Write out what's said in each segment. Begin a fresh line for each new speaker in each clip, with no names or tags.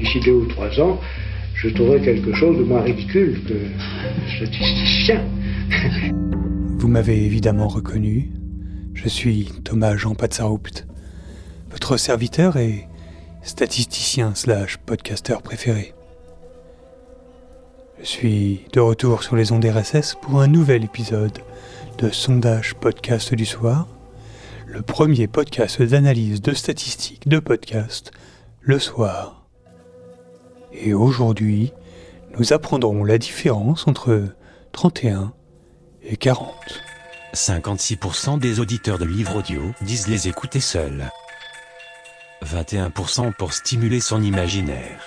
d'ici deux ou trois ans, je trouverai quelque chose de moins ridicule que statisticien.
Vous m'avez évidemment reconnu. Je suis Thomas Jean Patsaroupt, votre serviteur et statisticien slash podcasteur préféré. Je suis de retour sur les ondes RSS pour un nouvel épisode de Sondage Podcast du Soir, le premier podcast d'analyse de statistiques de podcast le soir. Et aujourd'hui, nous apprendrons la différence entre 31 et 40.
56% des auditeurs de livres audio disent les écouter seuls. 21% pour stimuler son imaginaire.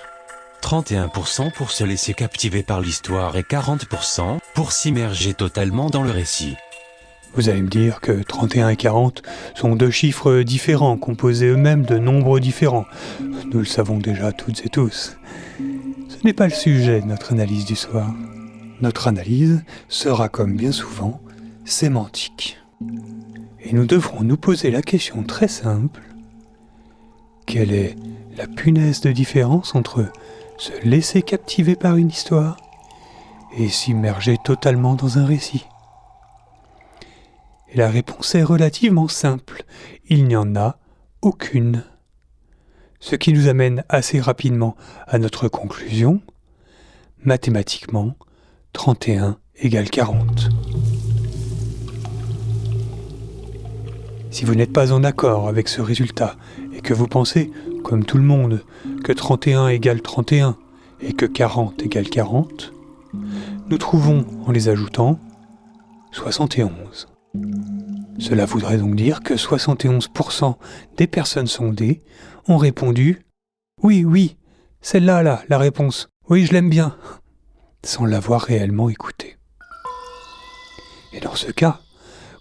31% pour se laisser captiver par l'histoire et 40% pour s'immerger totalement dans le récit.
Vous allez me dire que 31 et 40 sont deux chiffres différents, composés eux-mêmes de nombres différents. Nous le savons déjà toutes et tous. Ce n'est pas le sujet de notre analyse du soir. Notre analyse sera, comme bien souvent, sémantique. Et nous devrons nous poser la question très simple. Quelle est la punaise de différence entre se laisser captiver par une histoire et s'immerger totalement dans un récit? Et la réponse est relativement simple. Il n'y en a aucune. Ce qui nous amène assez rapidement à notre conclusion. Mathématiquement, 31 égale 40. Si vous n'êtes pas en accord avec ce résultat et que vous pensez, comme tout le monde, que 31 égale 31 et que 40 égale 40, nous trouvons, en les ajoutant, 71. Cela voudrait donc dire que 71% des personnes sondées ont répondu Oui, oui, celle-là, là, la réponse. Oui, je l'aime bien, sans l'avoir réellement écoutée. Et dans ce cas,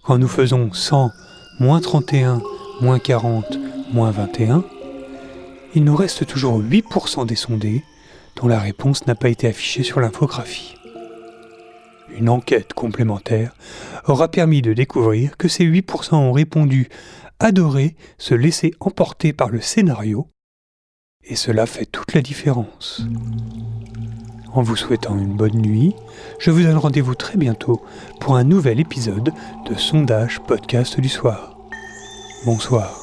quand nous faisons 100 moins 31, moins 40, moins 21, il nous reste toujours 8% des sondés dont la réponse n'a pas été affichée sur l'infographie. Une enquête complémentaire aura permis de découvrir que ces 8% ont répondu adorer se laisser emporter par le scénario, et cela fait toute la différence. En vous souhaitant une bonne nuit, je vous donne rendez-vous très bientôt pour un nouvel épisode de Sondage Podcast du soir. Bonsoir.